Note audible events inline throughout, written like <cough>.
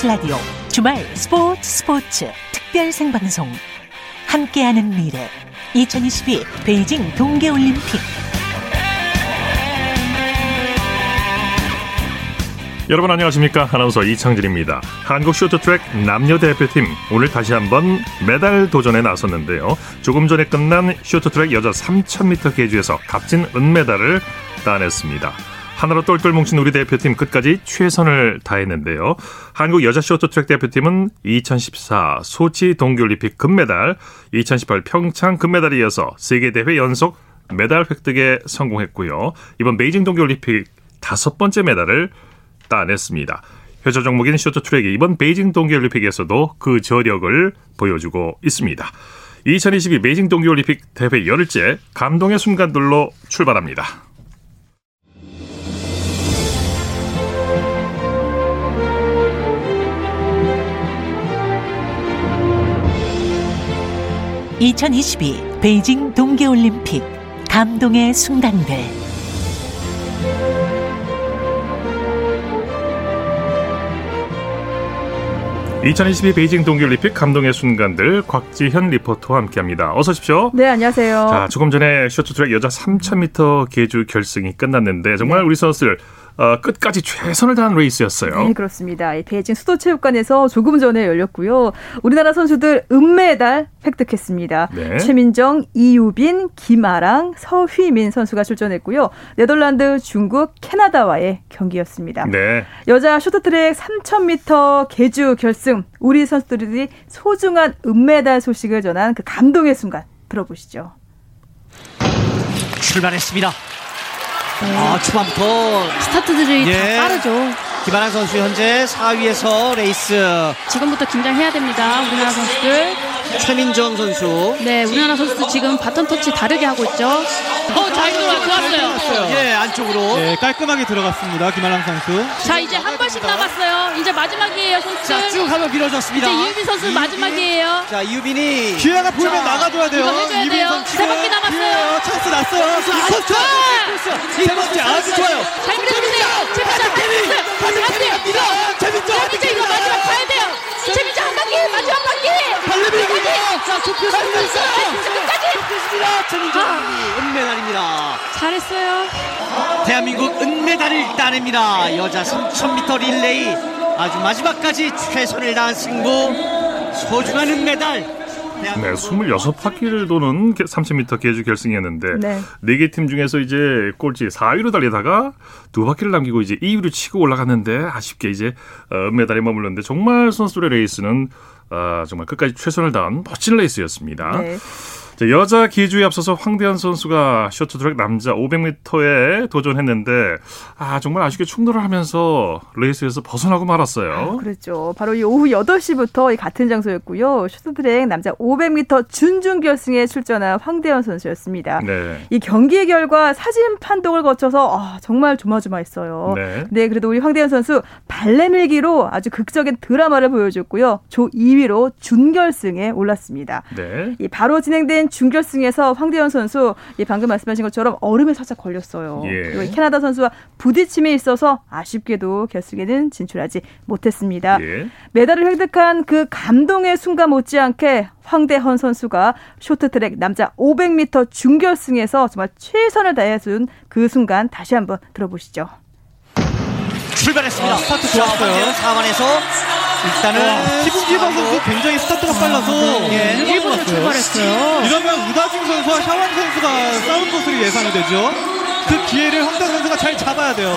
KBS 라디오 주말 스포츠 스포츠 특별 생방송. 함께하는 미래. 2022 베이징 동계올림픽. 여러분 안녕하십니까? 아나운서 이창진입니다. 한국 쇼트트랙 남녀 대표팀 오늘 다시 한번 메달 도전에 나섰는데요. 조금 전에 끝난 쇼트트랙 여자 3000m 계주에서 값진 은메달을 따냈습니다 하나로 똘똘 뭉친 우리 대표팀 끝까지 최선을 다했는데요. 한국 여자 쇼트트랙 대표팀은 2014 소치 동계올림픽 금메달, 2018 평창 금메달에 이어서 세계 대회 연속 메달 획득에 성공했고요. 이번 베이징 동계올림픽 다섯 번째 메달을 따냈습니다. 효자 종목인 쇼트트랙이 이번 베이징 동계올림픽에서도 그 저력을 보여주고 있습니다. 2022 베이징 동계올림픽 대회 열흘째 감동의 순간들로 출발합니다. 2022 베이징 동계올림픽 감동의 순간들 2022 베이징 동계올림픽 감동의 순간들 곽지현 리포터와 함께합니다. 어서 오십시오. 네, 안녕하세요. 자, 조금 전에 쇼트트랙 여자 3000m 계주 결승이 끝났는데 정말 네. 우리 선수들 어, 끝까지 최선을 다한 레이스였어요. 네, 그렇습니다. 베이징 수도체육관에서 조금 전에 열렸고요. 우리나라 선수들 은메달 획득했습니다. 네. 최민정, 이유빈, 김아랑, 서휘민 선수가 출전했고요. 네덜란드, 중국, 캐나다와의 경기였습니다. 네. 여자 쇼트트랙 3000m 계주 결승 우리 선수들이 소중한 은메달 소식을 전한 그 감동의 순간 들어보시죠. 출발했습니다. 네. 아, 초반부터 스타트들이 예. 다 빠르죠. 김아랑 선수 현재 4위에서 레이스. 지금부터 긴장해야 됩니다. 우리나라 선수들. 최민정 선수. 네, 우리나라 선수 지금 바톤 터치 다르게 하고 있죠. 어, 잘 들어가 좋았어요. 예, 안쪽으로. 예, 깔끔하게 들어갔습니다. 김아랑 선수. 자, 이제 한 번씩 남았어요. 이제 마지막이에요, 선수. 자, 쭉 한번 밀어줬습니다. 이제 이유빈 선수. 마지막이에요. 자, 이유빈이 기회가 보이면 자, 나가줘야 돼요. 이거 해줘야 돼요. 세 바퀴 남았어요. 찬스 났어요. 아, 세 번째 아주 좋아요. 잘 밀어주세요. 최민정, 가지 마세요. 최민정, 최민정 이거 마지막 가야 돼요. 최민정 한 바퀴, 마지막 발레미 자, 좁혀 살렸어. 끝까지. 좁혔습니다. 최민정 은메달입니다. 잘했어요. 대한민국 은메달을 따냅니다. 여자 3000m 릴레이 아주 마지막까지 최선을 다한 승부 소중한 은메달 네, 26바퀴를 도는 30m 계주 결승이었는데 네. 4개 팀 중에서 이제 꼴찌 4위로 달리다가 두 바퀴를 남기고 이제 2위로 치고 올라갔는데 아쉽게 이제 어, 메달에 머물렀는데 정말 선수들의 레이스는 아, 정말 끝까지 최선을 다한 멋진 레이스였습니다. 네. 여자 계주에 앞서서 황대헌 선수가 쇼트트랙 남자 500m에 도전했는데 아 정말 아쉽게 충돌을 하면서 레이스에서 벗어나고 말았어요. 아, 그렇죠. 바로 이 오후 8시부터 같은 장소였고요. 쇼트트랙 남자 500m 준준 결승에 출전한 황대헌 선수였습니다. 네. 이 경기의 결과 사진 판독을 거쳐서 아, 정말 조마조마했어요. 네. 네, 그래도 우리 황대헌 선수 발레밀기로 아주 극적인 드라마를 보여줬고요. 조 2위로 준결승에 올랐습니다. 네. 이 바로 진행된 준결승에서 황대현 선수 예, 방금 말씀하신 것처럼 얼음에 살짝 걸렸어요. 예. 그리고 캐나다 선수와 부딪힘에 있어서 아쉽게도 결승에는 진출하지 못했습니다. 예. 메달을 획득한 그 감동의 순간 못지않게 황대헌 선수가 쇼트트랙 남자 500m 준결승에서 정말 최선을 다해준 그 순간 다시 한번 들어보시죠. 출발했습니다. 아, 스타트 좋았어요. 4번에서 일단은 김기범 선수 굉장히 스타트가 빨라서 네. 예, 1번으로 출발했어요. 이러면 우다중 선수와 샤완 선수가 싸운 것으로 예상이 되죠. 그 기회를 황대 선수가 잘 잡아야 돼요.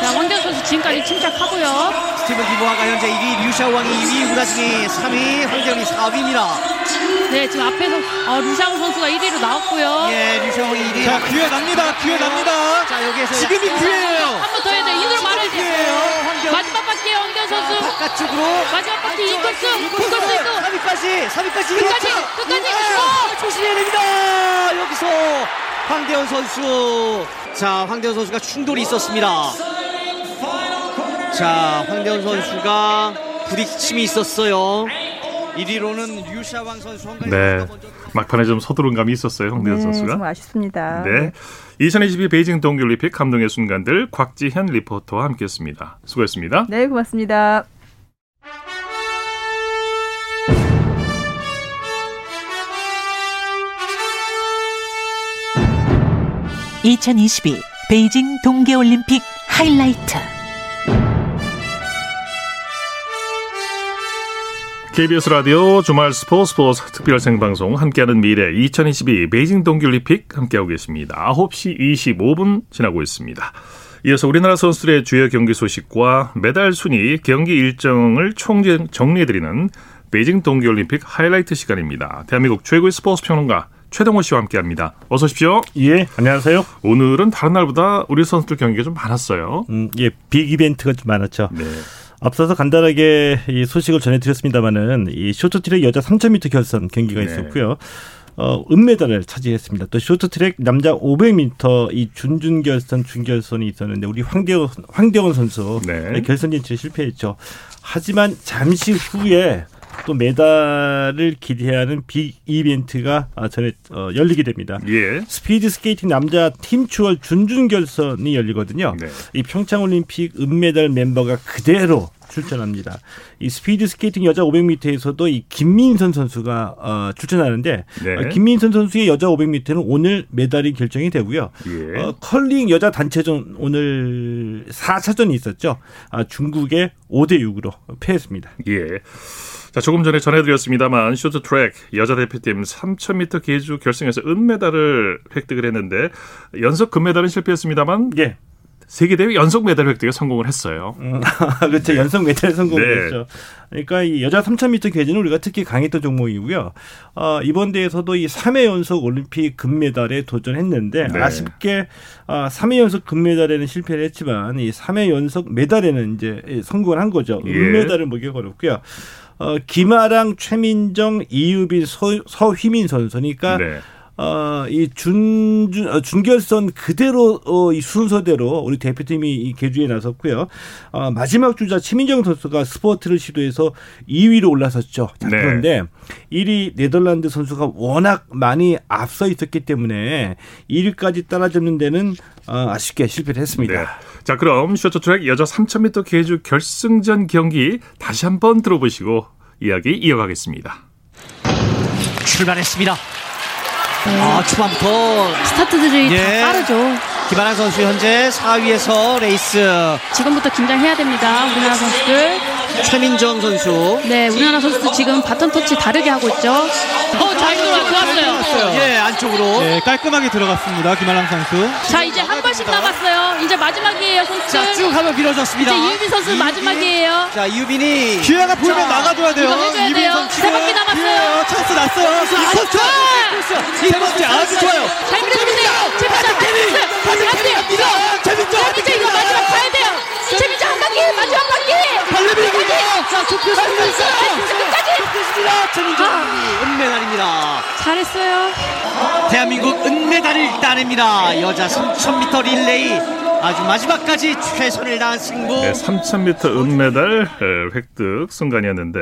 자, 황대 선수 지금까지 침착하고요. 스티븐 기보아가 현재 1위, 류샤왕이 2위, 우다중이 3위, 황대현이 4위입니다. 네, 지금 앞에서 어, 류샤왕 선수가 1위로 나왔고요. 예, 류샤왕이 1위. 자, 기회 납니다. 기회 납니다. 자, 여기에서 지금이 기회예요. 한 번 더 해야 돼. 이대로 말해야 돼. 마지막 바퀴에 황대현 선수. 바깥쪽으로. 마지막 바퀴 이코스. 이코스 3위까지. 3위까지. 끝까지. 끝까지. 어! 조심해야 됩니다. 여기서 황대현 선수. 자, 황대현 선수가 충돌이 있었습니다. 자, 황대현 선수가 부딪힘이 있었어요. 1위로는 유샤왕 선수 네. 막판에 좀 서두른 감이 있었어요. 홍대현 네, 선수가. 정말 아쉽습니다. 네. 2022 베이징 동계올림픽 감동의 순간들 곽지현 리포터와 함께했습니다. 수고했습니다. 네, 고맙습니다. (2022) 베이징 동계올림픽 하이라이트 KBS 라디오 주말 스포츠 스포츠 특별 생방송 함께하는 미래 2022 베이징 동계올림픽 함께하고 계십니다. 9시 25분 지나고 있습니다. 이어서 우리나라 선수들의 주요 경기 소식과 메달 순위, 경기 일정을 총 정리해드리는 베이징 동계올림픽 하이라이트 시간입니다. 대한민국 최고의 스포츠 평론가 최동호 씨와 함께합니다. 어서 오십시오. 예, 안녕하세요. 오늘은 다른 날보다 우리 선수들 경기가 좀 많았어요. 음, 예, 빅 이벤트가 좀 많았죠. 네. 앞서서 간단하게 이 소식을 전해드렸습니다만은 이 쇼트트랙 여자 3000m 결선 경기가 네. 있었고요. 어, 은메달을 차지했습니다. 또 쇼트트랙 남자 500m 이 준준 결선, 준결선이 있었는데 우리 황대헌 황대헌 선수 네. 결선 진출에 실패했죠. 하지만 잠시 후에 또 메달을 기대하는 빅 이벤트가 아, 전에 어, 열리게 됩니다. 예. 스피드 스케이팅 남자 팀 추월 준준 결선이 열리거든요. 네. 이 평창 올림픽 은메달 멤버가 그대로 출전합니다. 이 스피드 스케이팅 여자 500m에서도 이 김민선 선수가 어, 출전하는데 네. 어, 김민선 선수의 여자 500m는 오늘 메달이 결정이 되고요. 예. 어, 컬링 여자 단체전 오늘 4차전이 있었죠. 아, 중국에 5대 6으로 패했습니다. 예. 자, 조금 전에 전해드렸습니다만 쇼트트랙 여자 대표팀 3000m 계주 결승에서 은메달을 획득을 했는데 연속 금메달은 실패했습니다만 예. 세계 대회 연속 메달 획득에 성공을 했어요. 음, <laughs> 그렇죠. 연속 메달 네. 성공했죠. 그러니까 이 여자 3000m 계주는 우리가 특히 강했던 종목이고요. 어, 이번 대회에서도 이 3회 연속 올림픽 금메달에 도전했는데 네. 아쉽게 아, 3회 연속 금메달에는 실패를 했지만 이 3회 연속 메달에는 이제 성공을 한 거죠. 예. 은메달을 먹여 걸었고요. 어, 김아랑, 최민정, 이유빈, 서, 서휘민 선수니까 네. 어, 이 준, 준, 어, 준결선 그대로, 어, 이 순서대로 우리 대표팀이 이 개주에 나섰고요. 어, 마지막 주자 최민정 선수가 스포트를 시도해서 2위로 올라섰죠. 자, 네. 그런데 1위 네덜란드 선수가 워낙 많이 앞서 있었기 때문에 1위까지 따라잡는 데는 어, 아쉽게 실패를 했습니다. 네. 자, 그럼 쇼트트랙 여자 3000m 계주 결승전 경기 다시 한번 들어보시고 이야기 이어가겠습니다. 출발했습니다. 아, 초반부터 스타트들이 예. 다 빠르죠. 김아랑 선수 현재 4위에서 레이스 지금부터 긴장해야 됩니다. 우리나라 선수들. 최민정 선수 네, 우리나라 선수들 지금 바톤 터치 다르게 하고 있죠. 어, 잘 들어와 좋았어요. 예, 안쪽으로 네, 깔끔하게 들어갔습니다. 김아랑 선수. 자, 이제 한 번씩 남았어요. 이제 마지막이에요, 자, 선수들. 쭉 하면 밀어졌습니다. 이제 이유빈 선수 마지막이에요. 자, 이유빈이 기회가 보이면 자, 나가줘야 돼요. 이거 해줘야 돼요. 선수 세 바퀴 남았어요. 찬스 났어요. 이코스. 좋아요. 세 번째 아주 좋아요. 잘 밀어주세요. 이거 마지막 가야 돼요. 최민정 한 바퀴, 마지막 바퀴. 달리비기죠. 자, 좁혀 달렸어요. 끝까지. 좁혔습니다. 최민정 은메달 입니다. 잘했어요. 대한민국 은메달을 따냅니다. 여자 3000m 릴레이 아주 마지막까지 최선을 다한 승부. 네, 3000m 은메달 에, 획득 순간이었는데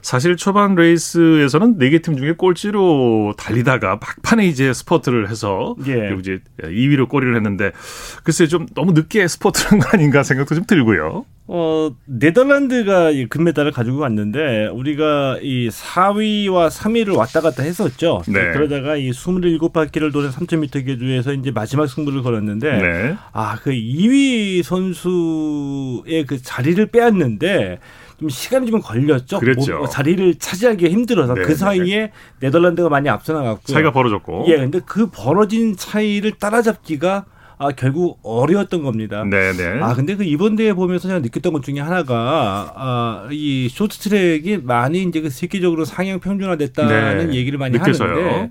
사실 초반 레이스에서는 네 개 팀 중에 꼴찌로 달리다가 막판에 이제 스포트를 해서 예. 그리고 이제 2위로 꼬리를 했는데 글쎄 좀 너무 늦게 스포트를 한 거 아닌가 생각도 좀 들고요. 어, 네덜란드가 이 금메달을 가지고 왔는데 우리가 이 4위와 3위를 왔다 갔다 했었죠. 네. 그러다가 이 27바퀴를 도는 3000m 계주에서 이제 마지막 승부를 걸었는데 네. 아, 그 2위 선수의 그 자리를 빼앗는데 좀 시간이 좀 걸렸죠. 그랬죠. 뭐, 자리를 차지하기 힘들어서 네, 그 사이에 네 덜란드가 많이 앞서 나갔고요. 차이가 벌어졌고. 예, 근데 그 벌어진 차이를 따라잡기가 아, 결국 어려웠던 겁니다. 네네. 아 근데 그 이번 대회 보면서 제가 느꼈던 것 중에 하나가 아, 이 쇼트트랙이 많이 이제 그 세계적으로 상향 평준화됐다는 네, 얘기를 많이 느껴져요. 하는데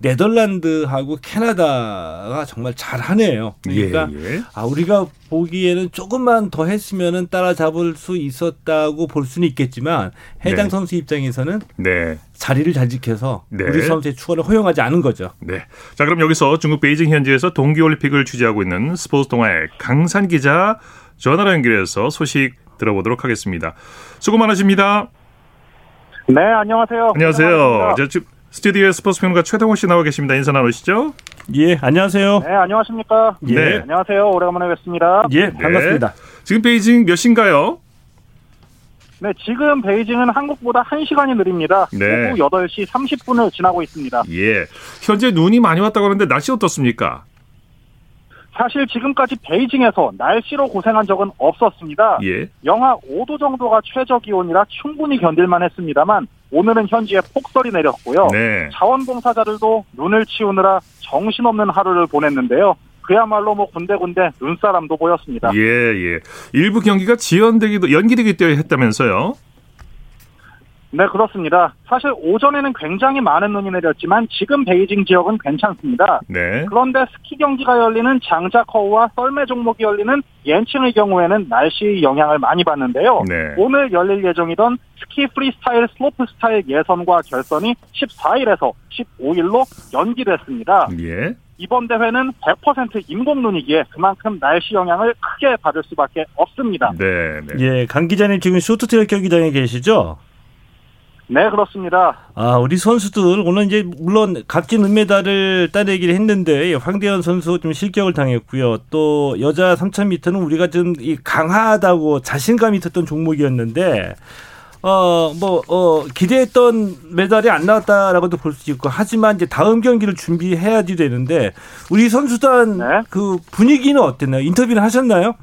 네덜란드하고 캐나다가 정말 잘하네요. 그러니까 예, 예. 아 우리가 보기에는 조금만 더 했으면은 따라잡을 수 있었다고 볼 수는 있겠지만 해당 네. 선수 입장에서는 네. 자리를 잘 지켜서 네. 우리 선수의 추가를 허용하지 않은 거죠. 네. 자, 그럼 여기서 중국 베이징 현지에서 동계올림픽을 취재하고 있는 스포츠 동아의 강산 기자 전화로 연결해서 소식 들어보도록 하겠습니다. 수고 많으십니다. 네, 안녕하세요. 안녕하세요. 저 지금 스튜디오에 스포츠 평론가 최동호 씨 나와 계십니다. 인사 나누시죠? 예, 안녕하세요. 네, 안녕하십니까? 예. 네. 안녕하세요. 오래간만에 뵙습니다. 예, 반갑습니다. 지금 베이징 몇 시인가요? 네, 지금 베이징은 한국보다 1시간이 느립니다. 네. 오후 8시 30분을 지나고 있습니다. 예. 현재 눈이 많이 왔다고 하는데 날씨 어떻습니까? 사실 지금까지 베이징에서 날씨로 고생한 적은 없었습니다. 예. 영하 5도 정도가 최저 기온이라 충분히 견딜만 했습니다만 오늘은 현지에 폭설이 내렸고요. 네. 자원봉사자들도 눈을 치우느라 정신없는 하루를 보냈는데요. 그야말로 뭐 군데군데 눈사람도 보였습니다. 예, 예. 일부 경기가 지연되기도 연기되기도 했다면서요? 네, 그렇습니다. 사실 오전에는 굉장히 많은 눈이 내렸지만 지금 베이징 지역은 괜찮습니다. 네. 그런데 스키 경기가 열리는 장자커우와 썰매 종목이 열리는 옌칭의 경우에는 날씨 영향을 많이 받는데요. 네. 오늘 열릴 예정이던 스키 프리스타일 슬로프 스타일 예선과 결선이 14일에서 15일로 연기됐습니다. 예. 이번 대회는 100% 인공 눈이기에 그만큼 날씨 영향을 크게 받을 수밖에 없습니다. 네, 네. 예, 강 기자님 지금 쇼트트랙 경기장에 계시죠? 네, 그렇습니다. 아, 우리 선수들 오늘 이제 물론 각진 은메달을 따내기를 했는데 황대현 선수 좀 실격을 당했고요. 또 여자 3000m는 우리가 좀 이 강하다고 자신감이 있었던 종목이었는데 어, 뭐, 어, 기대했던 메달이 안 나왔다라고도 볼 수 있고, 하지만 이제 다음 경기를 준비해야지 되는데, 우리 선수단 네. 그 분위기는 어땠나요? 인터뷰를 하셨나요?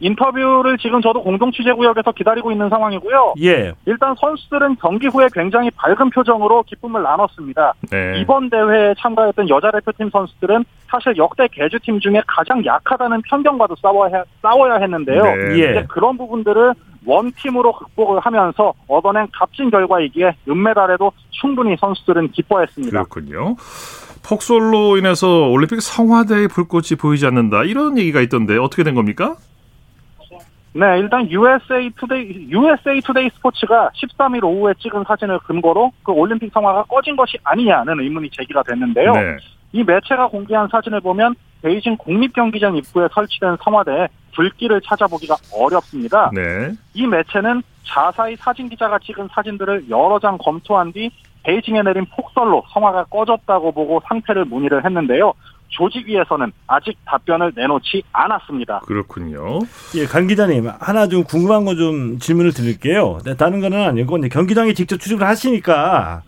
인터뷰를 지금 저도 공동 취재 구역에서 기다리고 있는 상황이고요. 예. 일단 선수들은 경기 후에 굉장히 밝은 표정으로 기쁨을 나눴습니다. 네. 이번 대회에 참가했던 여자 대표팀 선수들은 사실 역대 개주팀 중에 가장 약하다는 편견과도 싸워야, 싸워야 했는데요. 네. 예. 이제 그런 부분들을 원팀으로 극복을 하면서 얻어낸 값진 결과이기에 은메달에도 충분히 선수들은 기뻐했습니다. 그렇군요. 폭설로 인해서 올림픽 성화대의 불꽃이 보이지 않는다. 이런 얘기가 있던데 어떻게 된 겁니까? 네, 일단 USA 투데이, USA 투데이 스포츠가 13일 오후에 찍은 사진을 근거로 그 올림픽 성화가 꺼진 것이 아니냐는 의문이 제기가 됐는데요. 네. 이 매체가 공개한 사진을 보면 베이징 국립경기장 입구에 설치된 성화대에 불길을 찾아보기가 어렵습니다. 네. 이 매체는 자사의 사진 기자가 찍은 사진들을 여러 장 검토한 뒤 베이징에 내린 폭설로 성화가 꺼졌다고 보고 상태를 문의를 했는데요. 조직위에서는 아직 답변을 내놓지 않았습니다. 그렇군요. 예, 강 기자님 하나 좀 궁금한 거 좀 질문을 드릴게요. 네, 다른 거는 아니고 이제 경기장에 직접 출입을 하시니까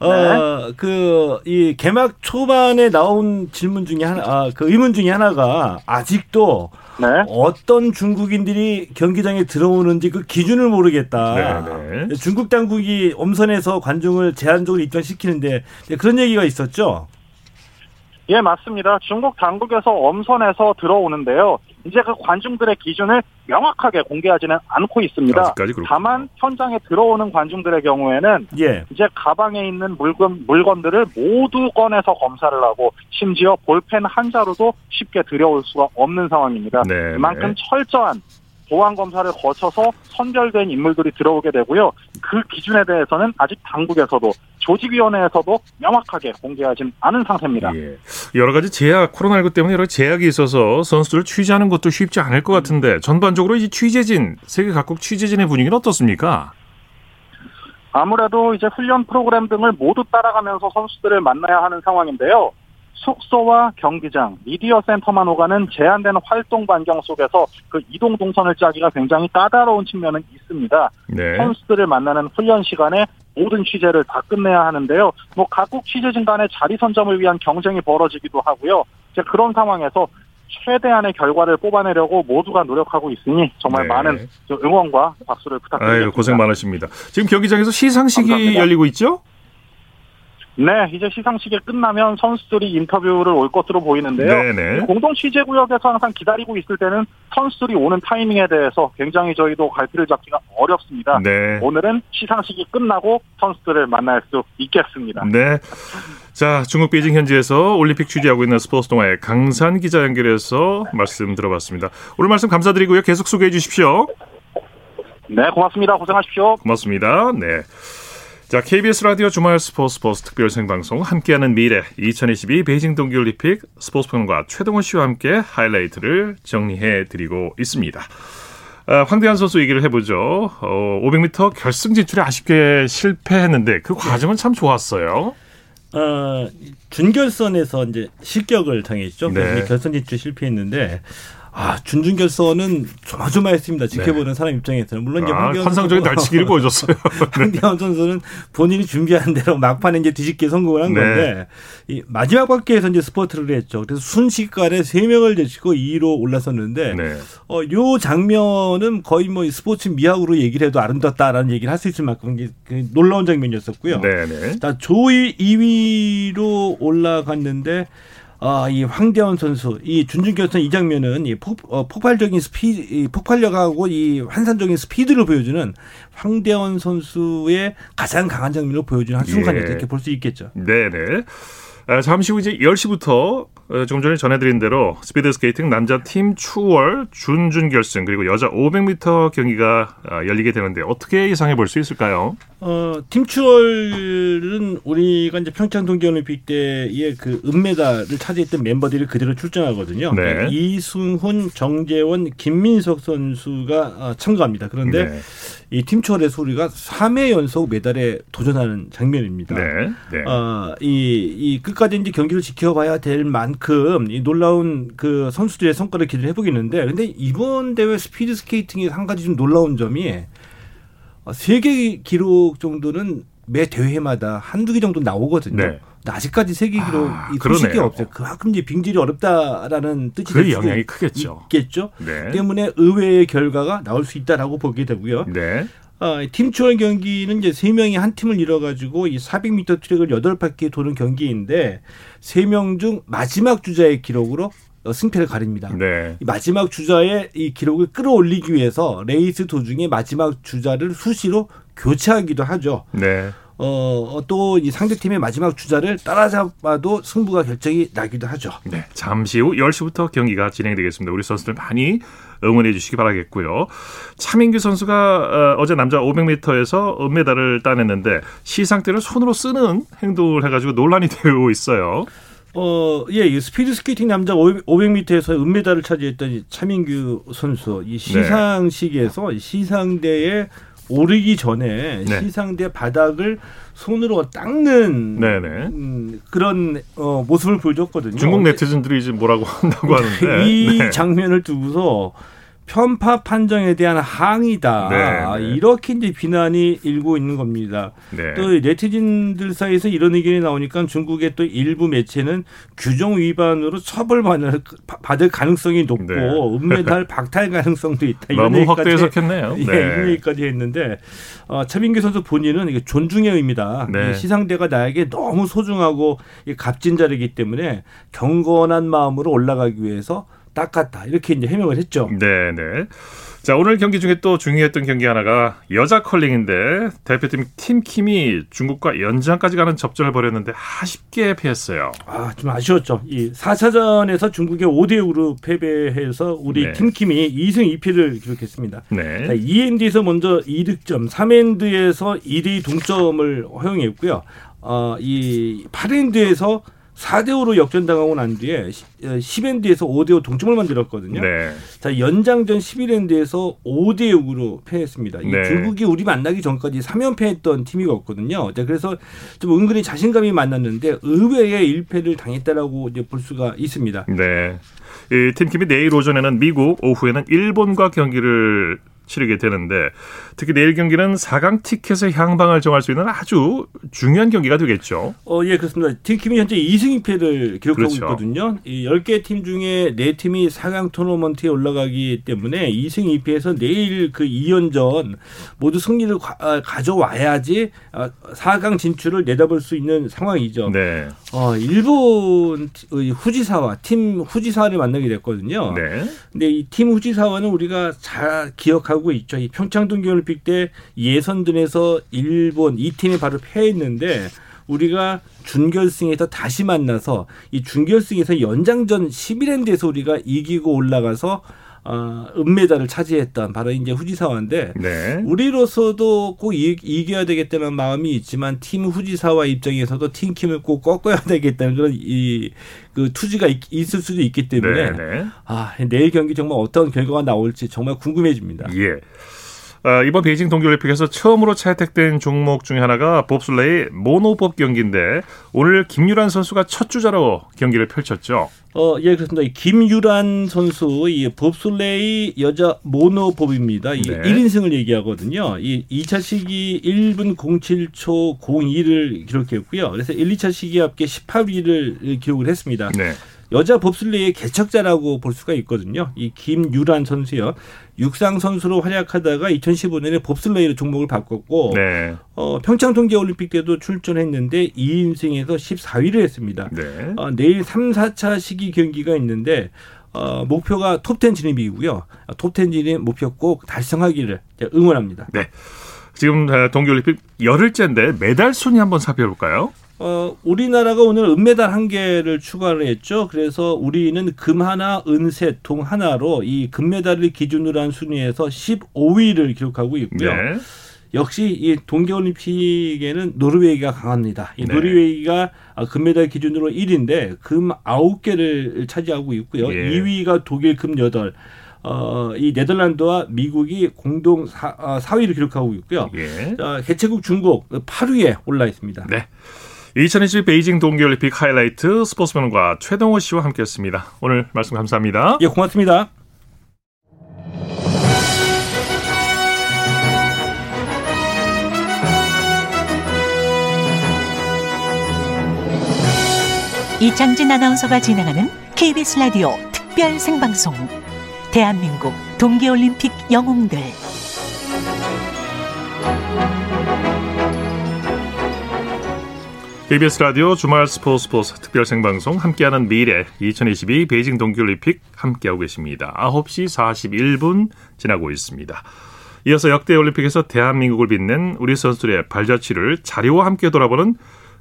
어그이 개막 초반에 나온 질문 중에 하나 아, 그 의문 중에 하나가 아직도 네. 어떤 중국인들이 경기장에 들어오는지 그 기준을 모르겠다. 네, 네. 중국 당국이 엄선해서 관중을 제한적으로 입장시키는데 그런 얘기가 있었죠. 예, 맞습니다. 중국 당국에서 엄선해서 들어오는데요. 이제 그 관중들의 기준을 명확하게 공개하지는 않고 있습니다. 다만 현장에 들어오는 관중들의 경우에는 예. 이제 가방에 있는 물건 물건들을 모두 꺼내서 검사를 하고 심지어 볼펜 한 자루도 쉽게 들여올 수가 없는 상황입니다. 네, 그만큼 네. 철저한 보안 검사를 거쳐서 선별된 인물들이 들어오게 되고요. 그 기준에 대해서는 아직 당국에서도 조직위원회에서도 명확하게 공개하진 않은 상태입니다. 예. 여러 가지 제약, 코로나19 때문에 여러 제약이 있어서 선수들을 취재하는 것도 쉽지 않을 것 같은데 전반적으로 이 취재진, 세계 각국 취재진의 분위기는 어떻습니까? 아무래도 이제 훈련 프로그램 등을 모두 따라가면서 선수들을 만나야 하는 상황인데요. 숙소와 경기장, 미디어 센터만 오가는 제한된 활동 반경 속에서 그 이동 동선을 짜기가 굉장히 까다로운 측면은 있습니다. 네. 선수들을 만나는 훈련 시간에 모든 취재를 다 끝내야 하는데요. 뭐 각국 취재진 간의 자리 선점을 위한 경쟁이 벌어지기도 하고요. 이제 그런 상황에서 최대한의 결과를 뽑아내려고 모두가 노력하고 있으니 정말 네. 많은 응원과 박수를 부탁드립니다. 아유, 고생 많으십니다. 지금 경기장에서 시상식이 감사합니다. 열리고 있죠? 네, 이제 시상식이 끝나면 선수들이 인터뷰를 올 것으로 보이는데요. 네네. 공동 취재 구역에서 항상 기다리고 있을 때는 선수들이 오는 타이밍에 대해서 굉장히 저희도 갈피를 잡기가 어렵습니다. 네. 오늘은 시상식이 끝나고 선수들을 만날 수 있겠습니다. 네. 자, 중국 베이징 현지에서 올림픽 취재하고 있는 스포츠 동아의 강산 기자 연결해서 말씀 들어봤습니다. 오늘 말씀 감사드리고요. 계속 소개해 주십시오. 네, 고맙습니다. 고생하십시오. 고맙습니다. 네. 자, KBS 라디오 주말 스포츠 스포츠 특별 생방송 함께하는 미래 2022 베이징 동계올림픽 스포츠 평론가 최동원 씨와 함께 하이라이트를 정리해 드리고 있습니다. 아, 황대한 선수 얘기를 해보죠. 어, 500m 결승 진출에 아쉽게 실패했는데 그 과정은 참 좋았어요. 어, 준결선에서 이제 실격을 당했죠. 네. 결선 진출 실패했는데 아 준중결선은 조마조마했습니다. 지켜보는 네. 사람 입장에서는 물론 이제 아, 환상적인 달치기를 보여줬어요. <laughs> 황대현 선수는 본인이 준비한 대로 막판에 이제 뒤집게 성공을 한 네. 건데 이 마지막 바퀴에서 이제 스포트를 했죠. 그래서 순식간에 세 명을 제치고 2위로 올라섰는데 네. 어, 요 장면은 거의 뭐 스포츠 미학으로 얘기를 해도 아름답다라는 얘기를 할 수 있을 만큼 그 놀라운 장면이었었고요. 네, 네. 자 조이 2위로 올라갔는데 아, 이 황대원 선수, 이 준중결선 이 장면은 이 폭, 어, 폭발적인 스피드, 이 폭발력하고 이 환상적인 스피드를 보여주는 황대원 선수의 가장 강한 장면을 보여주는 한 순간이었다 예. 이렇게 볼 수 있겠죠. 네네. 아, 잠시 후 이제 10시부터 어, 조금 전에 전해드린 대로 스피드 스케이팅 남자 팀 추월 준준 결승 그리고 여자 500m 경기가 아, 열리게 되는데 어떻게 예상해 볼 수 있을까요? 어, 팀 추월은 우리가 이제 평창 동계올림픽 때의 그 은메달을 차지했던 멤버들이 그대로 출전하거든요. 네. 그러니까 이승훈, 정재원, 김민석 선수가 어, 참가합니다. 그런데 네. 이 팀 추월에서 우리가 3회 연속 메달에 도전하는 장면입니다. 네. 네. 어, 이, 이 끝까지 이제 경기를 지켜봐야 될 만큼 이 놀라운 그 선수들의 성과를 기대를 해보겠는데 근데 이번 대회 스피드 스케이팅의 한 가지 좀 놀라운 점이 어, 세계 기록 정도는 매 대회마다 한두 개 정도 나오거든요. 네. 아직까지 세계 기록이 아, 소식이 없어요. 그만큼 이제 빙질이 어렵다라는 뜻이 그 영향이 크겠죠. 있겠죠. 네. 때문에 의외의 결과가 나올 수 있다라고 보게 되고요. 네. 어, 팀 추월 경기는 이제 세 명이 한 팀을 이뤄가지고 이 400m 트랙을 여덟 바퀴 도는 경기인데 세 명 중 마지막 주자의 기록으로 어, 승패를 가립니다. 네. 마지막 주자의 이 기록을 끌어올리기 위해서 레이스 도중에 마지막 주자를 수시로 교체하기도 하죠. 네. 어, 또 이 상대팀의 마지막 주자를 따라잡아도 승부가 결정이 나기도 하죠. 네. 잠시 후 10시부터 경기가 진행되겠습니다. 우리 선수들 많이 응원해 주시기 바라겠고요. 차민규 선수가 어, 제 남자 500m에서 은메달을 따냈는데 시상대를 손으로 쓰는 행동을 해가지고 논란이 <laughs> 되고 있어요. 어, 예, 이 스피드 스케이팅 남자 500m에서 은메달을 차지했던 차민규 선수 이 네. 시상식에서 네. 시상대에 오르기 전에 네. 시상대 바닥을 손으로 닦는 음, 그런 어, 모습을 보여줬거든요. 중국 네티즌들이 이제 뭐라고 <laughs> 한다고 하는데 이 네. 장면을 두고서 편파 판정에 대한 항의다. 네, 네. 이렇게 이제 비난이 일고 있는 겁니다. 네. 또 네티즌들 사이에서 이런 의견이 나오니까 중국의 또 일부 매체는 규정 위반으로 처벌받을 받을 가능성이 높고 네. <laughs> 은메달 박탈 가능성도 있다. 이런 너무 확대 해석했네요. 예, 네. 이런 얘기까지 했는데 어, 차민규 선수 본인은 이게 존중의 의미다. 네. 시상대가 나에게 너무 소중하고 값진 자리이기 때문에 경건한 마음으로 올라가기 위해서 닦았다 이렇게 이제 해명을 했죠. 네, 네. 자 오늘 경기 중에 또 중요했던 경기 하나가 여자 컬링인데 대표팀 팀킴이 중국과 연장까지 가는 접전을 벌였는데 아쉽게 패했어요. 아 좀 아쉬웠죠. 이 4차전에서 중국에 5대 6으로 패배해서 우리 네. 팀킴이 2승 2패를 기록했습니다. 네. 자, 2엔드에서 먼저 2득점, 3엔드에서 2대2 동점을 허용했고요. 어, 이 8엔드에서 4대5로 역전당하고 난 뒤에 10엔드에서 어, 5대5 동점을 만들었거든요. 네. 자, 연장전 11엔드에서 5대6으로 패했습니다. 네. 중국이 우리 만나기 전까지 3연패했던 팀이었거든요. 자, 그래서 좀 은근히 자신감이 많았는데 의외의 1패를 당했다라고 이제 볼 수가 있습니다. 네. 이 팀킴이 내일 오전에는 미국, 오후에는 일본과 경기를 치르게 되는데 특히 내일 경기는 4강 티켓의 향방을 정할 수 있는 아주 중요한 경기가 되겠죠. 어, 예, 그렇습니다. 팀이 현재 2승 2패를 기록하고 그렇죠. 있거든요. 이 10개 팀 중에 4팀이 4강 토너먼트에 올라가기 때문에 2승 2패에서 내일 그 2연전 모두 승리를 가, 아, 져와야지 4강 아, 진출을 내다볼 수 있는 상황이죠. 네. 어, 일본 후지사와 팀 후지사를 만나게 됐거든요. 네. 근데 이 팀 후지사와는 우리가 잘 기억하고 있죠. 이 평창 동계올림픽 올림픽 때 예선전에서 일본 이 팀이 바로 패했는데 우리가 준결승에서 다시 만나서 이 준결승에서 연장전 11엔드에서 우리가 이기고 올라가서 어, 은메달을 차지했던 바로 이제 후지사와인데 네. 우리로서도 꼭 이, 이겨야 되겠다는 마음이 있지만 팀 후지사와 입장에서도 팀킴을 꼭 꺾어야 되겠다는 그런 이 그 투지가 있, 있을 수도 있기 때문에 네, 네. 아 내일 경기 정말 어떤 결과가 나올지 정말 궁금해집니다. 예. 어, 이번 베이징 동계올림픽에서 처음으로 채택된 종목 중에 하나가 봅슬레이 모노법 경기인데 오늘 김유란 선수가 첫 주자로 경기를 펼쳤죠. 어, 예, 그렇습니다. 이 김유란 선수, 이 봅슬레이 여자 모노법입니다. 이 네. 1인승을 얘기하거든요. 이 2차 시기 1분 07초 02를 기록했고요. 그래서 1, 2차 시기 합계 18위를 기록을 했습니다. 네. 여자 봅슬레이의 개척자라고 볼 수가 있거든요. 이 김유란 선수요. 육상 선수로 활약하다가 2015년에 봅슬레이로 종목을 바꿨고 네. 어, 평창 동계 올림픽 때도 출전했는데 2인승에서 14위를 했습니다. 네. 어, 내일 3, 4차 시기 경기가 있는데 어, 목표가 톱10 진입이고요. 톱10 진입 목표 꼭 달성하기를 응원합니다. 네. 지금 동계올림픽 열흘째인데 메달 순위 한번 살펴볼까요? 어, 우리나라가 오늘 은메달 한 개를 추가를 했죠. 그래서 우리는 금 하나, 은세, 동 하나로 이 금메달을 기준으로 한 순위에서 15위를 기록하고 있고요. 네. 역시 이 동계올림픽에는 노르웨이가 강합니다. 이 네. 노르웨이가 금메달 기준으로 1위인데 금 9개를 차지하고 있고요. 예. 2위가 독일 금 8. 어, 이 네덜란드와 미국이 공동 4, 4위를 어, 기록하고 있고요. 예. 자, 개최국 중국 8위에 올라 있습니다. 네. 2022 베이징 동계올림픽 하이라이트 스포츠맨과 최동호 씨와 함께했습니다. 오늘 말씀 감사합니다. 예, 고맙습니다. 이창진 아나운서가 진행하는 KBS 라디오 특별 생방송 대한민국 동계올림픽 영웅들 KBS 라디오 주말 스포츠 스포츠 특별 생방송 함께하는 미래 2022 베이징 동계올림픽 함께하고 계십니다. 9시 41분 지나고 있습니다. 이어서 역대 올림픽에서 대한민국을 빛낸 우리 선수들의 발자취를 자료와 함께 돌아보는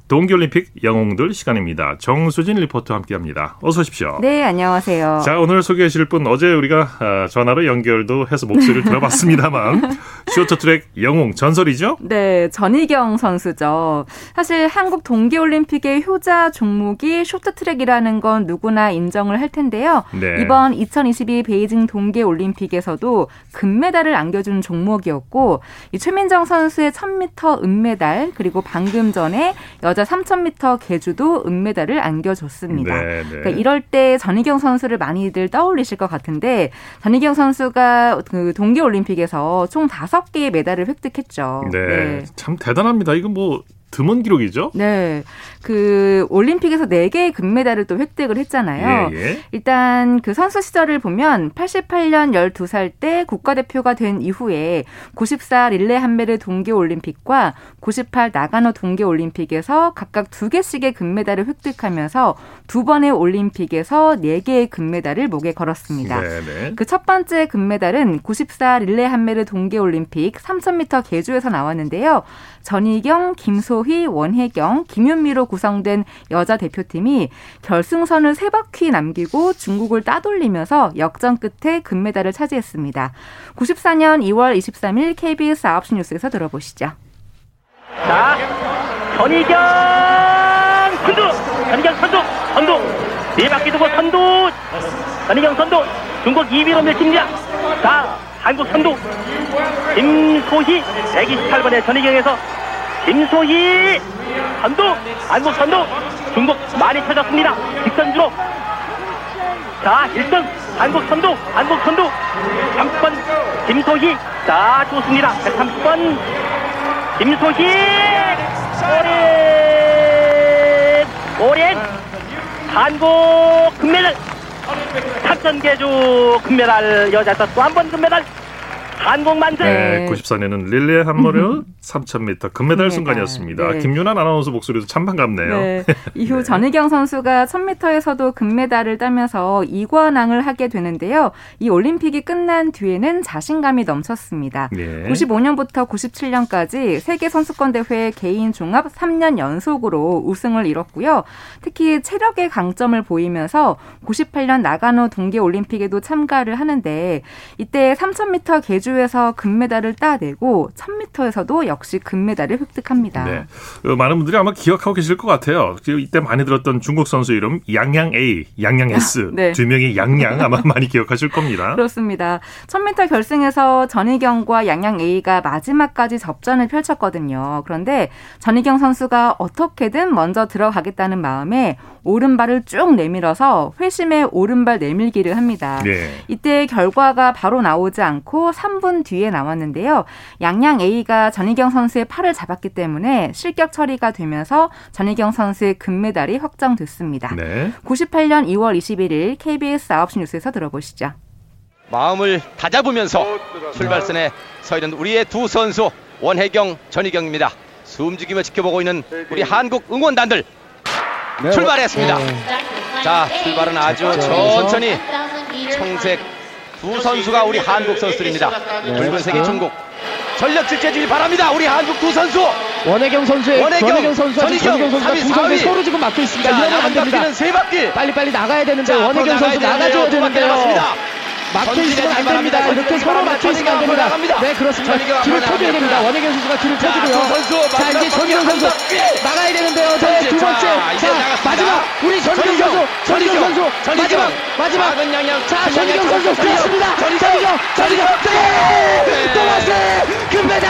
동계올림픽 영웅들 시간입니다. 정수진 리포터와 함께합니다. 어서 오십시오. 네, 안녕하세요. 자, 오늘 소개해 주실 분 어제 우리가 아, 전화로 연결도 해서 목소리를 들어봤습니다만 <laughs> 쇼트트랙 영웅 전설이죠? 네, 전희경 선수죠. 사실 한국 동계올림픽의 효자 종목이 쇼트트랙이라는 건 누구나 인정을 할 텐데요. 네. 이번 2022 베이징 동계올림픽에서도 금메달을 안겨준 종목이었고 이 최민정 선수의 1000m 은메달 그리고 방금 전에 여자 여자 3000m 계주도 은메달을 안겨줬습니다. 네, 네. 그러니까 이럴 때 전희경 선수를 많이들 떠올리실 것 같은데 전희경 선수가 그 동계 올림픽에서 총 5개의 메달을 획득했죠. 네. 네. 참 대단합니다. 이건 뭐 드문 기록이죠? 네. 그 올림픽에서 4개의 금메달을 또 획득을 했잖아요. 예, 예. 일단 그 선수 시절을 보면 88년 12살 때 국가대표가 된 이후에 94 릴레 한메르 동계 올림픽과 98 나가노 동계 올림픽에서 각각 2개씩의 금메달을 획득하면서 두 번의 올림픽에서 4개의 금메달을 목에 걸었습니다. 네, 네. 그첫 번째 금메달은 94 릴레 한메르 동계 올림픽 3000m 계주에서 나왔는데요. 전희경, 김소희, 원혜경, 김윤미로 구성된 여자 대표팀이 결승선을 세 바퀴 남기고 중국을 따돌리면서 역전 끝에 금메달을 차지했습니다. 94년 2월 23일 KBS 9시 뉴스에서 들어보시죠. 자, 전희경 선두, 전희경 선두, 선두, 네 바퀴 두고 선두, 전희경 선두, 중국 2위로 밀칩니다. 자, 한국 선두, 김소희 128번의 전희경에서 김소희. 선두 한국 선두. 중국 많이 쳐졌습니다. 직선주로. 자 1등. 한국 선두 한국 선두. 30번 김소희. 자 좋습니다. 130번 김소희. 오렌 오렌 한국 금메달. 탁전계주 금메달 여자에서 또한 번 금메달 한국 만세. 네, 94년은 릴레 한머르 3000m 금메달 순간이었습니다. 네. 김윤아 아나운서 목소리도 참 반갑네요. 네. <laughs> 이후 네. 전희경 선수가 1000m에서도 금메달을 따면서 이관왕을 하게 되는데요. 이 올림픽이 끝난 뒤에는 자신감이 넘쳤습니다. 네. 95년부터 97년까지 세계 선수권 대회 개인 종합 3년 연속으로 우승을 이뤘고요. 특히 체력의 강점을 보이면서 98년 나가노 동계 올림픽에도 참가를 하는데 이때 3000m 계주 제 주에서 금메달을 따내고 1000m에서도 역시 금메달을 획득합니다. 네. 어, 많은 분들이 아마 기억하고 계실 것 같아요. 이때 많이 들었던 중국 선수 이름 양양 A, 양양 S 네. 두 명이 양양 아마 <laughs> 많이 기억하실 겁니다. 그렇습니다. 1000m 결승에서 전희경과 양양 A가 마지막까지 접전을 펼쳤거든요. 그런데 전희경 선수가 어떻게든 먼저 들어가겠다는 마음에 오른발을 쭉 내밀어서 회심의 오른발 내밀기를 합니다. 네. 이때 결과가 바로 나오지 않고 3분 뒤에 나왔는데요. 양양 A가 전희경 선수의 팔을 잡았기 때문에 실격 처리가 되면서 전희경 선수의 금메달이 확정됐습니다. 네. 98년 2월 21일 KBS 9시 뉴스에서 들어보시죠. 마음을 다잡으면서 출발선에 서 있는 우리의 두 선수 원혜경, 전희경입니다. 숨죽이며 지켜보고 있는 우리 한국 응원단들 네, 출발했습니다. 네. 자, 출발은 아주 천천히 청색 두 선수가 우리 한국 선수들입니다. 네. 붉은색이 중국. 전력 질주해주길 바랍니다. 우리 한국 두 선수. 원혜경 선수의 원혜경, 선수와 전희경 선수가 두 선수 서로 지금 막고 있습니다. 이러면 안 됩니다. 세 바퀴. 빨리빨리 나가야 되는데 원혜경 선수 나가줘야 되는데요. 막혀 있으면 안 됩니다. 이렇게 서로 막혀 있으면 안 됩니다. 네, 그렇습니다. 길을 펴줘야 됩니다. 원혜경 선수가 길을 펴주고요. 자, 이제 전희경 선수 나가야 되는데요. 자, 두 번째. 자, 마지막. 우리 전희경 선수. 전희경 선수. 마지막. 마지막. 자, 전희경 선수. 그렇습니다. 전희경. 전희경. 네! 또다시. 금메달.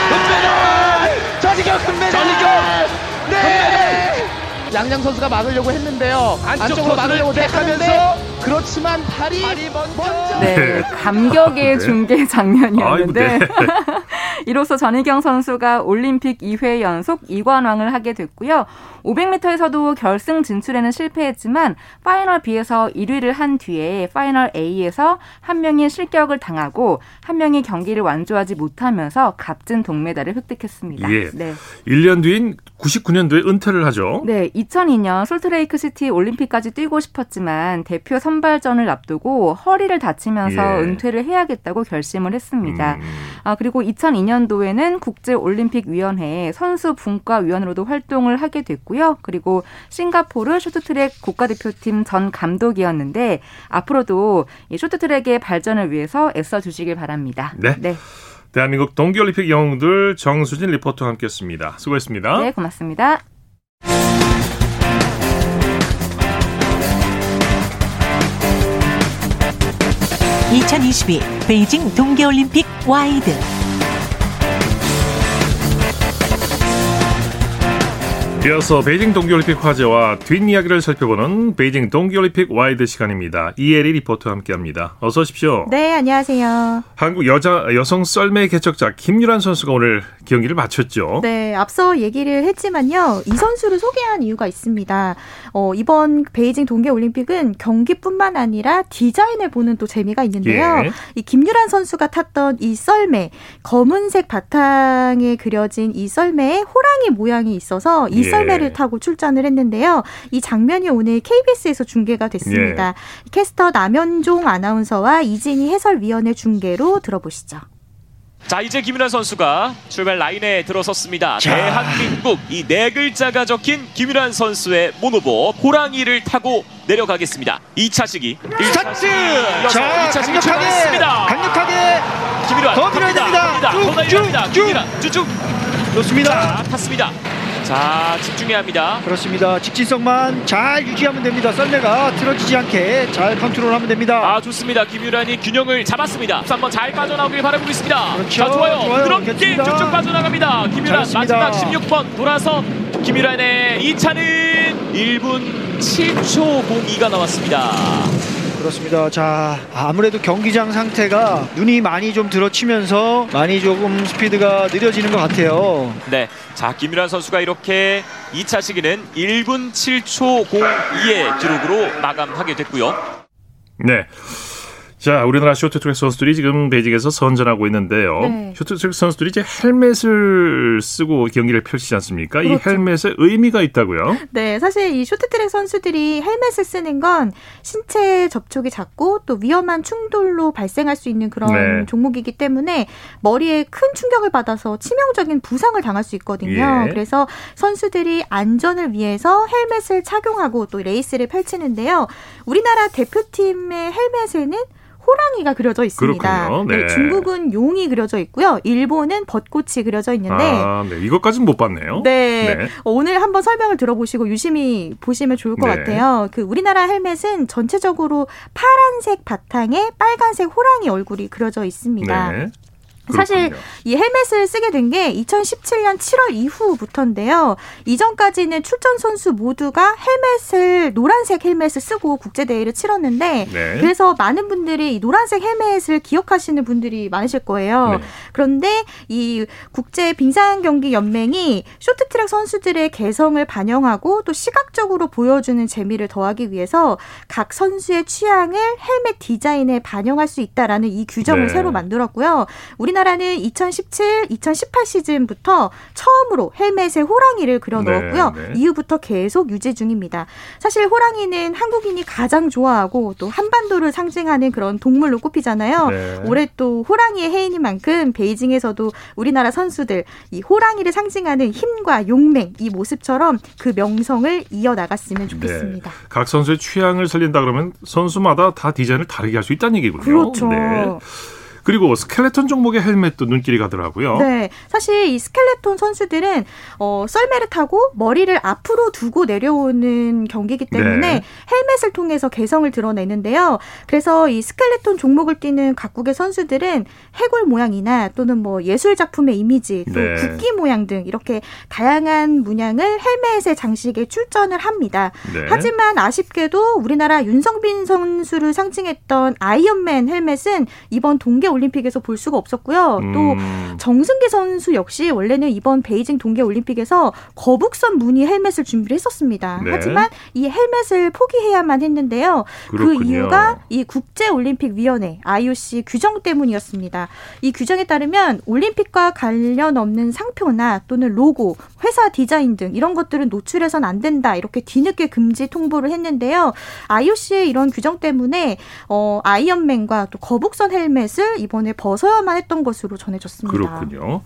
전희경 금메달. 전희경. 네. 양양 선수가 막으려고 했는데요. 안쪽으로 막으려고 택하면서 그렇지만 발이, 발이 먼저. 네, 네, 감격의 네. 중계 장면이었는데 아이고, 네. <laughs> 이로써 전희경 선수가 올림픽 2회 연속 2관왕을 하게 됐고요. 500m에서도 결승 진출에는 실패했지만 final B에서 1위를 한 뒤에 final A에서 한 명이 실격을 당하고 한 명이 경기를 완주하지 못하면서 값진 동메달을 획득했습니다. 예. 네. 1년 뒤인 99년도에 은퇴를 하죠. 네, 2002년 솔트레이크 시티 올림픽까지 뛰고 싶었지만 대표 선발전을 앞두고 허리를 다치면서 예. 은퇴를 해야겠다고 결심을 했습니다. 음. 아, 그리고 2002년도에는 국제올림픽위원회 선수 분과위원으로도 활동을 하게 됐고요. 그리고 싱가포르 쇼트트랙 국가대표팀 전 감독이었는데 앞으로도 이 쇼트트랙의 발전을 위해서 애써 주시길 바랍니다. 네. 네. 대한민국 동계올림픽 영웅들 정수진 리포터와 함께했습니다. 수고했습니다. 네, 고맙습니다. 2022 베이징 동계올림픽 와이드 이어서 베이징 동계올림픽 화제와 뒷이야기를 살펴보는 베이징 동계올림픽 와이드 시간입니다. 이혜리 리포터와 함께합니다. 어서 오십시오. 네, 안녕하세요. 한국 여자 여성 썰매 개척자 김유란 선수가 오늘 경기를 마쳤죠. 네, 앞서 얘기를 했지만요. 이 선수를 소개한 이유가 있습니다. 어, 이번 베이징 동계올림픽은 경기뿐만 아니라 디자인을 보는 또 재미가 있는데요. 예. 이 김유란 선수가 탔던 이 썰매, 검은색 바탕에 그려진 이 썰매에 호랑이 모양이 있어서 이 예. 썰매를 타고 출전을 했는데요. 이 장면이 오늘 KBS에서 중계가 됐습니다. 예. 캐스터 남현종 아나운서와 이진희 해설위원의 중계로 들어보시죠. 자 이제 김유란 선수가 출발 라인에 들어섰습니다. 자. 대한민국 이 네 글자가 적힌 김유란 선수의 모노봅 호랑이를 타고 내려가겠습니다. 2차 시기 스타트! 자 2차 시기 출발했습니다. 강력하게 김유란 더 밀어야 됩니다. 쭉쭉쭉 쭉쭉 좋습니다. 자, 탔습니다. 자 집중해야 합니다. 그렇습니다. 직진성만 잘 유지하면 됩니다. 썰매가 틀어지지 않게 잘 컨트롤하면 됩니다. 아 좋습니다. 김유란이 균형을 잡았습니다. 한번 잘 빠져나오길 바라고 있습니다. 그렇죠. 자 좋아요. 부드럽게 쭉쭉 빠져나갑니다. 김유란 마지막 16번 돌아서 김유란의 2차는 1분 7초 02가 나왔습니다 그렇습니다. 자, 아무래도 경기장 상태가 눈이 많이 좀 들어치면서 많이 조금 스피드가 느려지는 것 같아요. 네. 자, 김유란 선수가 이렇게 2차 시기는 1분 7초 02의 기록으로 마감하게 됐고요. 네. 자, 우리나라 쇼트트랙 선수들이 지금 베이징에서 선전하고 있는데요. 네. 쇼트트랙 선수들이 이제 헬멧을 쓰고 경기를 펼치지 않습니까? 그렇죠. 이 헬멧에 의미가 있다고요? 네, 사실 이 쇼트트랙 선수들이 헬멧을 쓰는 건 신체 접촉이 작고 또 위험한 충돌로 발생할 수 있는 그런 네. 종목이기 때문에 머리에 큰 충격을 받아서 치명적인 부상을 당할 수 있거든요. 예. 그래서 선수들이 안전을 위해서 헬멧을 착용하고 또 레이스를 펼치는데요. 우리나라 대표팀의 헬멧에는 호랑이가 그려져 있습니다. 네. 네. 중국은 용이 그려져 있고요. 일본은 벚꽃이 그려져 있는데 아, 네. 이것까지는 못 봤네요. 네. 네. 오늘 한번 설명을 들어보시고 유심히 보시면 좋을 것 네. 같아요. 그 우리나라 헬멧은 전체적으로 파란색 바탕에 빨간색 호랑이 얼굴이 그려져 있습니다. 네. 사실 이 헬멧을 쓰게 된 게 2017년 7월 이후부터인데요. 이전까지는 출전 선수 모두가 헬멧을 노란색 헬멧을 쓰고 국제 대회를 치렀는데 네. 그래서 많은 분들이 이 노란색 헬멧을 기억하시는 분들이 많으실 거예요. 네. 그런데 이 국제 빙상 경기 연맹이 쇼트트랙 선수들의 개성을 반영하고 또 시각적으로 보여주는 재미를 더하기 위해서 각 선수의 취향을 헬멧 디자인에 반영할 수 있다라는 이 규정을 네. 새로 만들었고요. 우리나라 우리나라는 2017, 2018 시즌부터 처음으로 헬멧에 호랑이를 그려 넣었고요. 네, 네. 이후부터 계속 유지 중입니다. 사실 호랑이는 한국인이 가장 좋아하고 또 한반도를 상징하는 그런 동물로 꼽히잖아요. 네. 올해 또 호랑이의 해인인 만큼 베이징에서도 우리나라 선수들 이 호랑이를 상징하는 힘과 용맹 이 모습처럼 그 명성을 이어나갔으면 좋겠습니다. 네. 각 선수의 취향을 살린다 그러면 선수마다 다 디자인을 다르게 할 수 있다는 얘기군요. 그렇죠. 네. 그리고 스켈레톤 종목의 헬멧도 눈길이 가더라고요. 네. 사실 이 스켈레톤 선수들은 어, 썰매를 타고 머리를 앞으로 두고 내려오는 경기이기 때문에 네. 헬멧을 통해서 개성을 드러내는데요. 그래서 이 스켈레톤 종목을 뛰는 각국의 선수들은 해골 모양이나 또는 뭐 예술 작품의 이미지, 또 네. 국기 모양 등 이렇게 다양한 문양을 헬멧의 장식에 출전을 합니다. 네. 하지만 아쉽게도 우리나라 윤성빈 선수를 상징했던 아이언맨 헬멧은 이번 동계 올림픽에서 볼 수가 없었고요. 음. 또 정승기 선수 역시 원래는 이번 베이징 동계 올림픽에서 거북선 무늬 헬멧을 준비를 했었습니다. 네. 하지만 이 헬멧을 포기해야만 했는데요. 그 그렇군요. 그 이유가 이 국제 올림픽 위원회 IOC 규정 때문이었습니다. 이 규정에 따르면 올림픽과 관련 없는 상표나 또는 로고, 회사 디자인 등 이런 것들은 노출해서는 안 된다. 이렇게 뒤늦게 금지 통보를 했는데요. IOC의 이런 규정 때문에 어 아이언맨과 또 거북선 헬멧을 이번에 벗어야만 했던 것으로 전해졌습니다. 그렇군요.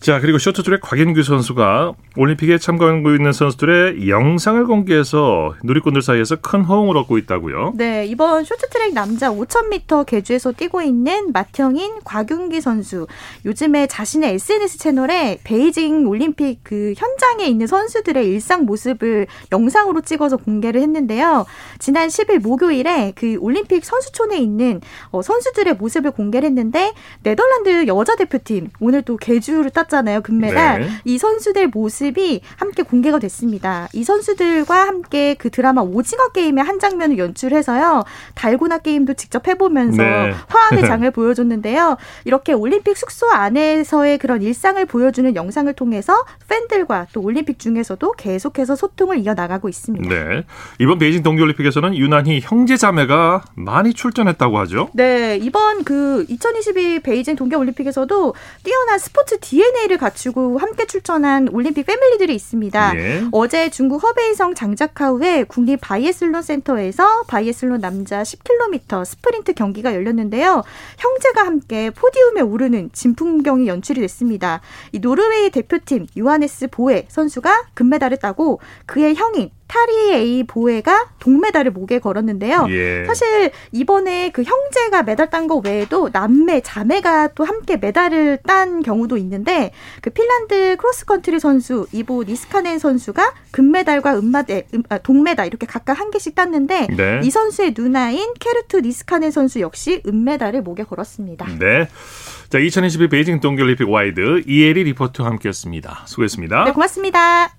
자, 그리고 쇼트트랙 곽인규 선수가 올림픽에 참가하고 있는 선수들의 영상을 공개해서 누리꾼들 사이에서 큰 호응을 얻고 있다고요? 네, 이번 쇼트트랙 남자 5000m 계주에서 뛰고 있는 맏형인 곽윤기 선수. 요즘에 자신의 SNS 채널에 베이징 올림픽 그 현장에 있는 선수들의 일상 모습을 영상으로 찍어서 공개를 했는데요. 지난 10일 목요일에 그 올림픽 선수촌에 있는 어, 선수들의 모습을 공개를 했는데 네덜란드 여자 대표팀 오늘 또 계주를 땄 땄잖아요, 금메달. 네. 이 선수들 모습이 함께 공개가 됐습니다. 이 선수들과 함께 그 드라마 오징어 게임의 한 장면을 연출해서요. 달고나 게임도 직접 해보면서 네. 화합의 <laughs> 장을 보여줬는데요. 이렇게 올림픽 숙소 안에서의 그런 일상을 보여주는 영상을 통해서 팬들과 또 올림픽 중에서도 계속해서 소통을 이어나가고 있습니다. 네. 이번 베이징 동계올림픽에서는 유난히 형제자매가 많이 출전했다고 하죠? 네. 이번 그 2022 베이징 동계올림픽에서도 뛰어난 스포츠 DNA DNA를 갖추고 함께 출전한 올림픽 패밀리들이 있습니다. 예. 어제 중국 허베이성 장자커우의 국립 바이애슬론 센터에서 바이애슬론 남자 10km 스프린트 경기가 열렸는데요. 형제가 함께 podium에 오르는 진풍경이 연출이 됐습니다. 이 노르웨이 대표팀 요하네스 뵈에 선수가 금메달을 따고 그의 형인 타르예이 뵈에가 동메달을 목에 걸었는데요. 예. 사실 이번에 그 형제가 메달 딴 거 외에도 남매, 자매가 또 함께 메달을 딴 경우도 있는데 그 핀란드 크로스컨트리 선수 이보 니스카넨 선수가 금메달과 은마대, 음, 아, 동메달 이렇게 각각 한 개씩 땄는데 네. 이 선수의 누나인 케르투 니스카넨 선수 역시 은메달을 목에 걸었습니다. 네. 자, 2022 베이징 동계올림픽 와이드 이혜리 리포터와 함께했습니다. 수고했습니다. 네, 고맙습니다.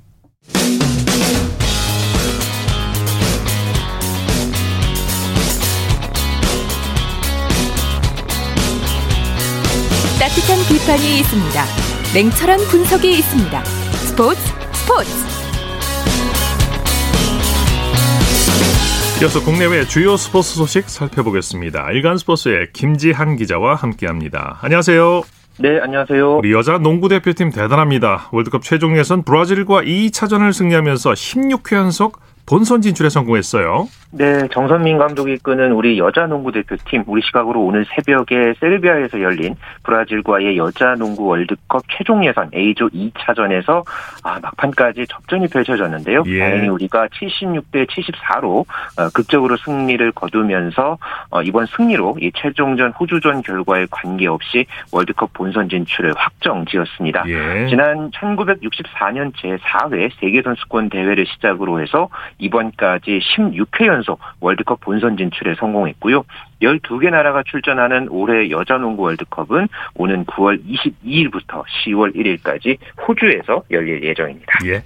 따뜻한 비판이 있습니다. 냉철한 분석이 있습니다. 스포츠 스포츠. 이어서 국내외 주요 스포츠 소식 살펴보겠습니다. 일간 스포츠의 김지한 기자와 함께합니다. 안녕하세요. 네, 안녕하세요. 우리 여자 농구 대표팀 대단합니다. 월드컵 최종 예선 브라질과 2차전을 승리하면서 16회 연속 본선 진출에 성공했어요. 네, 정선민 감독이 이끄는 우리 여자 농구 대표팀 우리 시각으로 오늘 새벽에 세르비아에서 열린 브라질과의 여자 농구 월드컵 최종 예선 A조 2차전에서 아, 막판까지 접전이 펼쳐졌는데요. 예. 다행히 우리가 76대 74로 어, 극적으로 승리를 거두면서 어, 이번 승리로 이 최종전 호주전 결과에 관계없이 월드컵 본선 진출을 확정지었습니다. 예. 지난 1964년 제4회 세계 선수권 대회를 시작으로 해서 이번까지 16회 연속 월드컵 본선 진출에 성공했고요. 12개 나라가 출전하는 올해 여자농구 월드컵은 오는 9월 22일부터 10월 1일까지 호주에서 열릴 예정입니다. 예.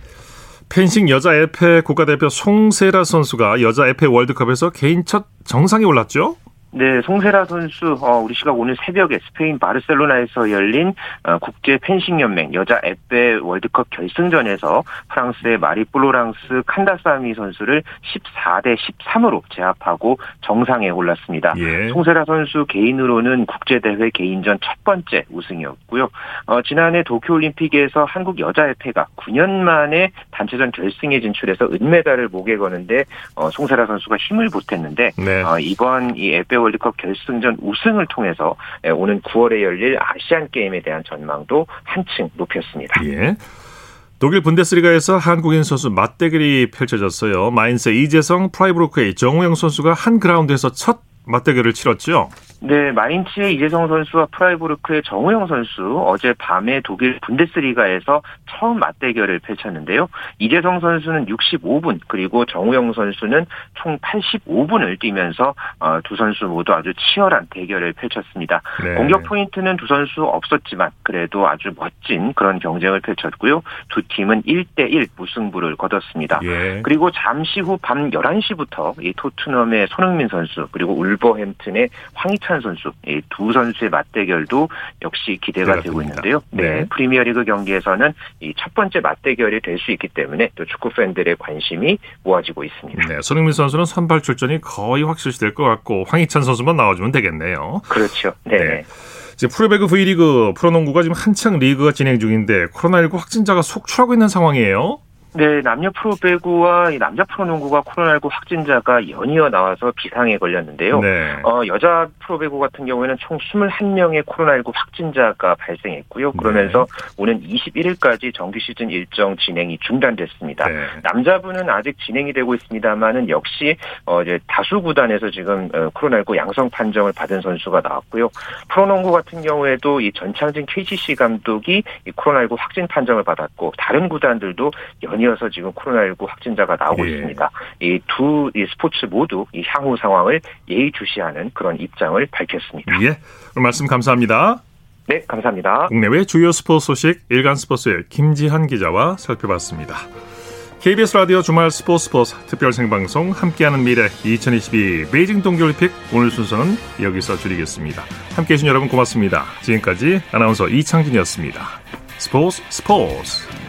펜싱 여자 에페 국가대표 송세라 선수가 여자 에페 월드컵에서 개인 첫 정상에 올랐죠? 네, 송세라 선수 어, 우리 시각 오늘 새벽에 스페인 바르셀로나에서 열린 어, 국제 펜싱 연맹 여자 에페 월드컵 결승전에서 프랑스의 마리 플로랑스 칸다사미 선수를 14대 13으로 제압하고 정상에 올랐습니다. 예. 송세라 선수 개인으로는 국제 대회 개인전 첫 번째 우승이었고요. 어, 지난해 도쿄 올림픽에서 한국 여자 에페가 9년 만에 단체전 결승에 진출해서 은메달을 목에 거는데 어, 송세라 선수가 힘을 보탰는데 네. 어, 이번 이 에페 월드컵 결승전 우승을 통해서 예, 오는 9월에 열릴 아시안 게임에 대한 전망도 한층 높였습니다. 예. 독일 분데스리가에서 한국인 선수 맞대결이 펼쳐졌어요. 마인츠 이재성, 프라이부르크의 정우영 선수가 한 그라운드에서 첫 맞대결을 치렀죠. 네, 마인츠의 이재성 선수와 프라이부르크의 정우영 선수 어제 밤에 독일 분데스리가에서 처음 맞대결을 펼쳤는데요. 이재성 선수는 65분 그리고 정우영 선수는 총 85분을 뛰면서 어, 두 선수 모두 아주 치열한 대결을 펼쳤습니다. 네. 공격 포인트는 두 선수 없었지만 그래도 아주 멋진 그런 경쟁을 펼쳤고요. 두 팀은 1대1 무승부를 거뒀습니다. 예. 그리고 잠시 후 밤 11시부터 이 토트넘의 손흥민 선수 그리고 울버햄튼의 황희찬 선수 이 두 선수의 맞대결도 역시 기대가 되고 있는데요. 네. 네. 프리미어리그 경기에서는 이 첫 번째 맞대결이 될 수 있기 때문에 또 축구 팬들의 관심이 모아지고 있습니다. 네, 손흥민 선수는 선발 출전이 거의 확실시될 것 같고 황희찬 선수만 나와주면 되겠네요. 그렇죠. 네. 네. 이제 프로배구 V리그 프로농구가 지금 한창 리그가 진행 중인데 코로나19 확진자가 속출하고 있는 상황이에요. 네, 남녀 프로배구와 남자 프로농구가 코로나19 확진자가 연이어 나와서 비상에 걸렸는데요. 네. 어, 여자 프로배구 같은 경우에는 총 21명의 코로나19 확진자가 발생했고요. 그러면서 네. 오는 21일까지 정규 시즌 일정 진행이 중단됐습니다. 네. 남자분은 아직 진행이 되고 있습니다만은 역시 어, 이제 다수 구단에서 지금 어, 코로나19 양성 판정을 받은 선수가 나왔고요. 프로농구 같은 경우에도 이 전창진 KCC 감독이 이 코로나19 확진 판정을 받았고 다른 구단들도 연 연이어서 지금 코로나19 확진자가 나오고 예. 있습니다. 이 두 이 스포츠 모두 이 향후 상황을 예의주시하는 그런 입장을 밝혔습니다. 예, 말씀 감사합니다. 네, 감사합니다. 국내외 주요 스포츠 소식 일간 스포츠의 김지한 기자와 살펴봤습니다. KBS 라디오 주말 스포츠 스포츠 특별 생방송 함께하는 미래 2022 베이징 동계올림픽 오늘 순서는 여기서 줄이겠습니다. 함께해 주신 여러분 고맙습니다. 지금까지 아나운서 이창진이었습니다. 스포츠 스포츠